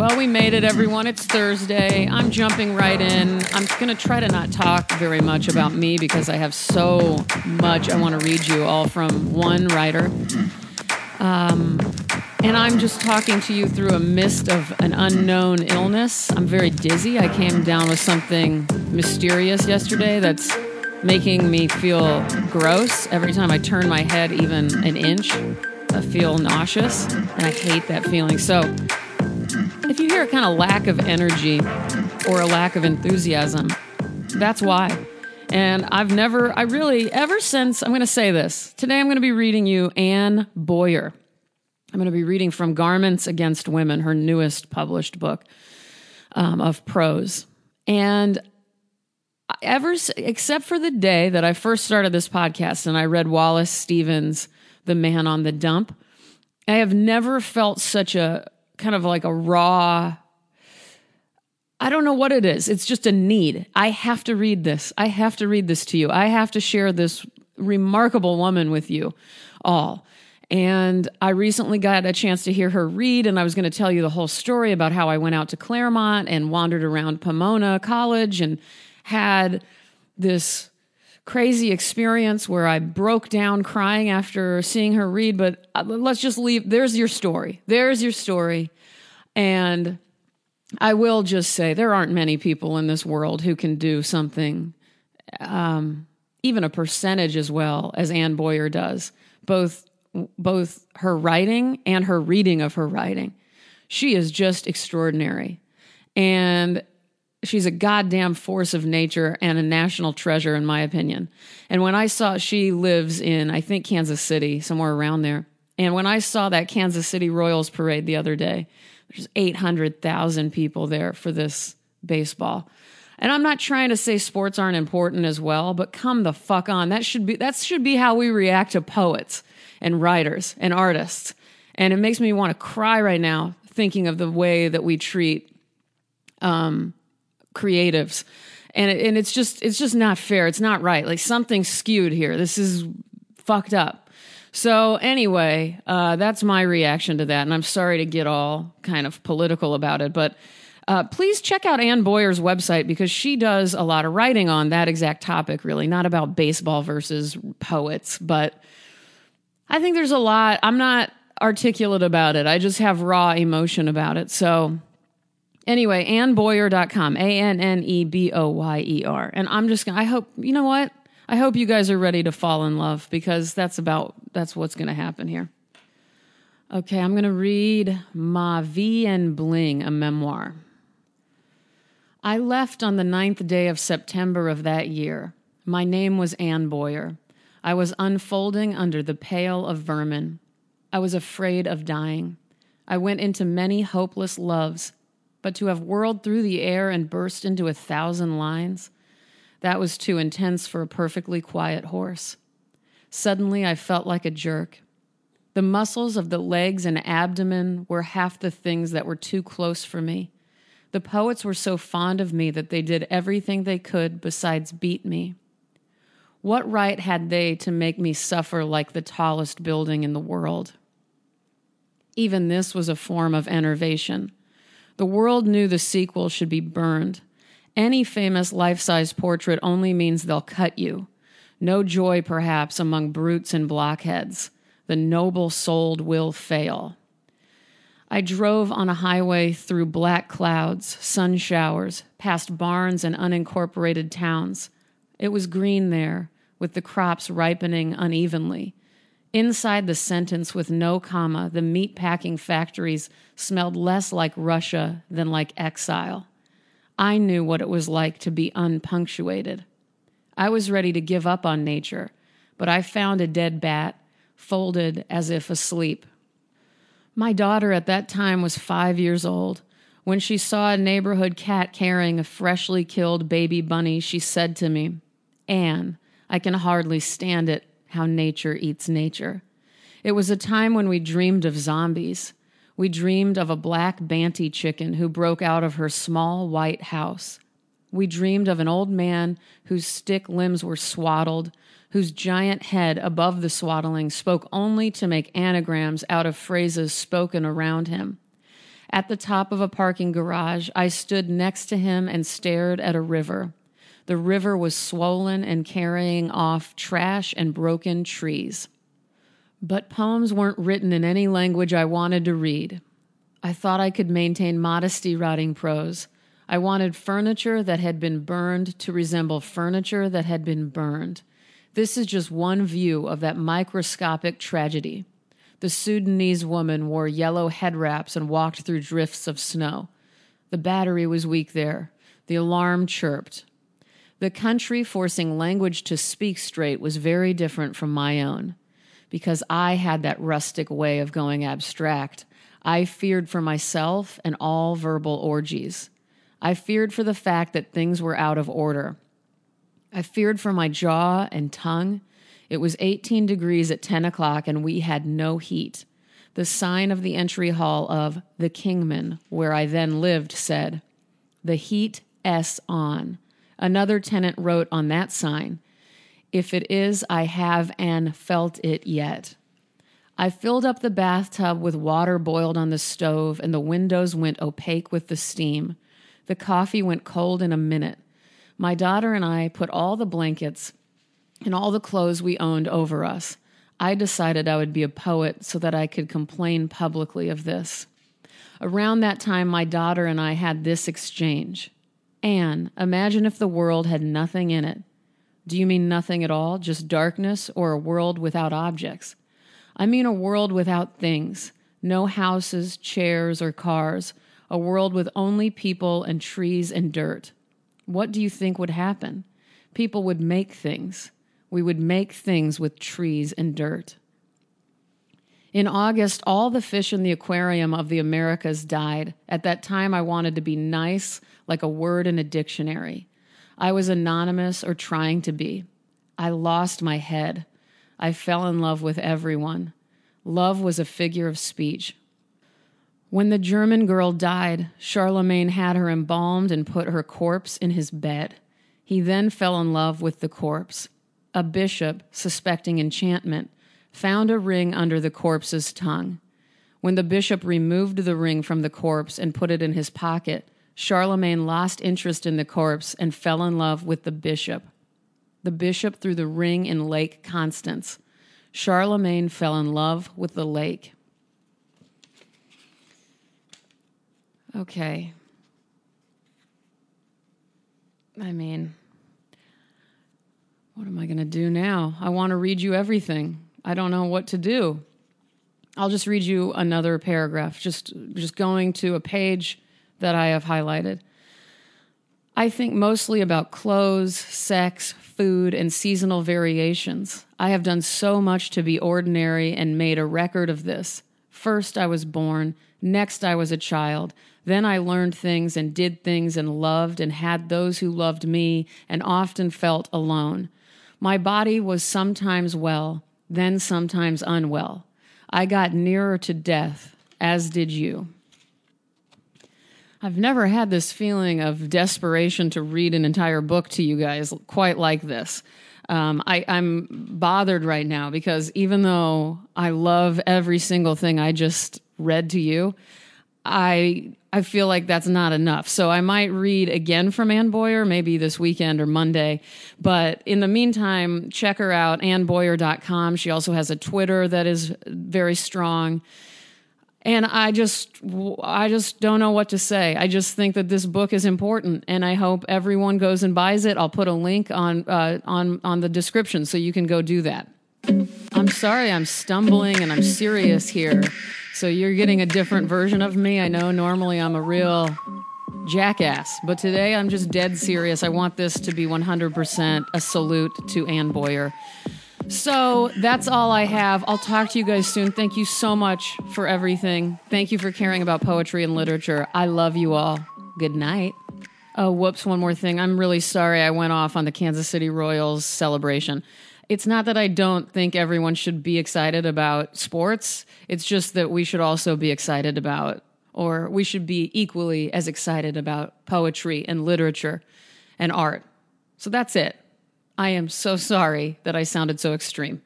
Well, we made it, everyone. It's Thursday. I'm jumping right in. I'm going to try to not talk very much about me because I have so much I want to read you all from one writer. Um, and I'm just talking to you through a mist of an unknown illness. I'm very dizzy. I came down with something mysterious yesterday that's making me feel gross every time I turn my head even an inch. I feel nauseous, and I hate that feeling. So, if you hear a kind of lack of energy or a lack of enthusiasm, that's why. And I've never, I really, ever since, I'm going to say this. Today I'm going to be reading you Anne Boyer. I'm going to be reading from Garments Against Women, her newest published book um, of prose. And ever, except for the day that I first started this podcast and I read Wallace Stevens' The Man on the Dump, I have never felt such a kind of like a raw I don't know what it is. It's just a need. I have to read this. I have to read this to you. I have to share this remarkable woman with you all. And I recently got a chance to hear her read, and I was going to tell you the whole story about how I went out to Claremont and wandered around Pomona College and had this crazy experience where I broke down crying after seeing her read. But uh, let's just leave. There's your story. There's your story. And I will just say there aren't many people in this world who can do something, um, even a percentage as well as Anne Boyer does. Both both her writing and her reading of her writing. She is just extraordinary. And she's a goddamn force of nature and a national treasure, in my opinion. And when I saw she lives in, I think, Kansas City, somewhere around there. And when I saw that Kansas City Royals parade the other day, there's 800,000 people there for this baseball. And I'm not trying to say sports aren't important as well, but come the fuck on. That should be that should be how we react to poets and writers and artists. And it makes me want to cry right now thinking of the way that we treat um, creatives. And it, and it's just it's just not fair. It's not right. Like something's skewed here. This is fucked up. So anyway, uh, that's my reaction to that, and I'm sorry to get all kind of political about it, but uh, please check out Anne Boyer's website because she does a lot of writing on that exact topic. Really, not about baseball versus poets, but I think there's a lot. I'm not articulate about it. I just have raw emotion about it. So anyway, anneboyer.com, A N N E B O Y E R, and I'm just gonna. I hope you know what. I hope you guys are ready to fall in love because that's about that's what's going to happen here. Okay, I'm going to read Ma Vie en Bling, a memoir. I left on the ninth day of September of that year. My name was Anne Boyer. I was unfolding under the pale of vermin. I was afraid of dying. I went into many hopeless loves, but to have whirled through the air and burst into a thousand lines, that was too intense for a perfectly quiet horse. Suddenly, I felt like a jerk. The muscles of the legs and abdomen were half the things that were too close for me. The poets were so fond of me that they did everything they could besides beat me. What right had they to make me suffer like the tallest building in the world? Even this was a form of enervation. The world knew the sequel should be burned. Any famous life size portrait only means they'll cut you. No joy, perhaps, among brutes and blockheads. The noble souled will fail. I drove on a highway through black clouds, sun showers, past barns and unincorporated towns. It was green there, with the crops ripening unevenly. Inside the sentence with no comma, the meat packing factories smelled less like Russia than like exile. I knew what it was like to be unpunctuated. I was ready to give up on nature, but I found a dead bat, folded as if asleep. My daughter at that time was five years old. When she saw a neighborhood cat carrying a freshly killed baby bunny, she said to me, Anne, I can hardly stand it how nature eats nature. It was a time when we dreamed of zombies. We dreamed of a black Banty chicken who broke out of her small white house. We dreamed of an old man whose stick limbs were swaddled, whose giant head above the swaddling spoke only to make anagrams out of phrases spoken around him. At the top of a parking garage, I stood next to him and stared at a river. The river was swollen and carrying off trash and broken trees. But poems weren't written in any language I wanted to read. I thought I could maintain modesty writing prose. I wanted furniture that had been burned to resemble furniture that had been burned. This is just one view of that microscopic tragedy. The Sudanese woman wore yellow head wraps and walked through drifts of snow. The battery was weak there. The alarm chirped. The country forcing language to speak straight was very different from my own because I had that rustic way of going abstract. I feared for myself and all verbal orgies. I feared for the fact that things were out of order. I feared for my jaw and tongue. It was 18 degrees at 10 o'clock and we had no heat. The sign of the entry hall of the Kingman, where I then lived, said, The heat S on. Another tenant wrote on that sign, If it is, I have and felt it yet. I filled up the bathtub with water boiled on the stove, and the windows went opaque with the steam. The coffee went cold in a minute. My daughter and I put all the blankets and all the clothes we owned over us. I decided I would be a poet so that I could complain publicly of this. Around that time, my daughter and I had this exchange Anne, imagine if the world had nothing in it. Do you mean nothing at all, just darkness, or a world without objects? I mean a world without things, no houses, chairs, or cars, a world with only people and trees and dirt what do you think would happen? People would make things. We would make things with trees and dirt. In August, all the fish in the aquarium of the Americas died. At that time, I wanted to be nice, like a word in a dictionary. I was anonymous or trying to be. I lost my head. I fell in love with everyone. Love was a figure of speech. When the German girl died, Charlemagne had her embalmed and put her corpse in his bed. He then fell in love with the corpse. A bishop, suspecting enchantment, found a ring under the corpse's tongue. When the bishop removed the ring from the corpse and put it in his pocket, Charlemagne lost interest in the corpse and fell in love with the bishop. The bishop threw the ring in Lake Constance. Charlemagne fell in love with the lake. Okay. I mean, what am I going to do now? I want to read you everything. I don't know what to do. I'll just read you another paragraph, just just going to a page that I have highlighted. I think mostly about clothes, sex, food, and seasonal variations. I have done so much to be ordinary and made a record of this. First, I was born. Next, I was a child. Then I learned things and did things and loved and had those who loved me and often felt alone. My body was sometimes well, then sometimes unwell. I got nearer to death, as did you. I've never had this feeling of desperation to read an entire book to you guys quite like this. Um, I, I'm bothered right now because even though I love every single thing I just read to you, I I feel like that's not enough. So I might read again from Anne Boyer, maybe this weekend or Monday. But in the meantime, check her out, anneboyer.com. She also has a Twitter that is very strong. And I just I just don't know what to say. I just think that this book is important, and I hope everyone goes and buys it. I'll put a link on uh, on on the description so you can go do that. I'm sorry, I'm stumbling and I'm serious here. So you're getting a different version of me. I know normally I'm a real jackass, but today I'm just dead serious. I want this to be 100% a salute to Anne Boyer. So that's all I have. I'll talk to you guys soon. Thank you so much for everything. Thank you for caring about poetry and literature. I love you all. Good night. Oh, whoops, one more thing. I'm really sorry I went off on the Kansas City Royals celebration it's not that I don't think everyone should be excited about sports. It's just that we should also be excited about, or we should be equally as excited about poetry and literature and art. So that's it. I am so sorry that I sounded so extreme.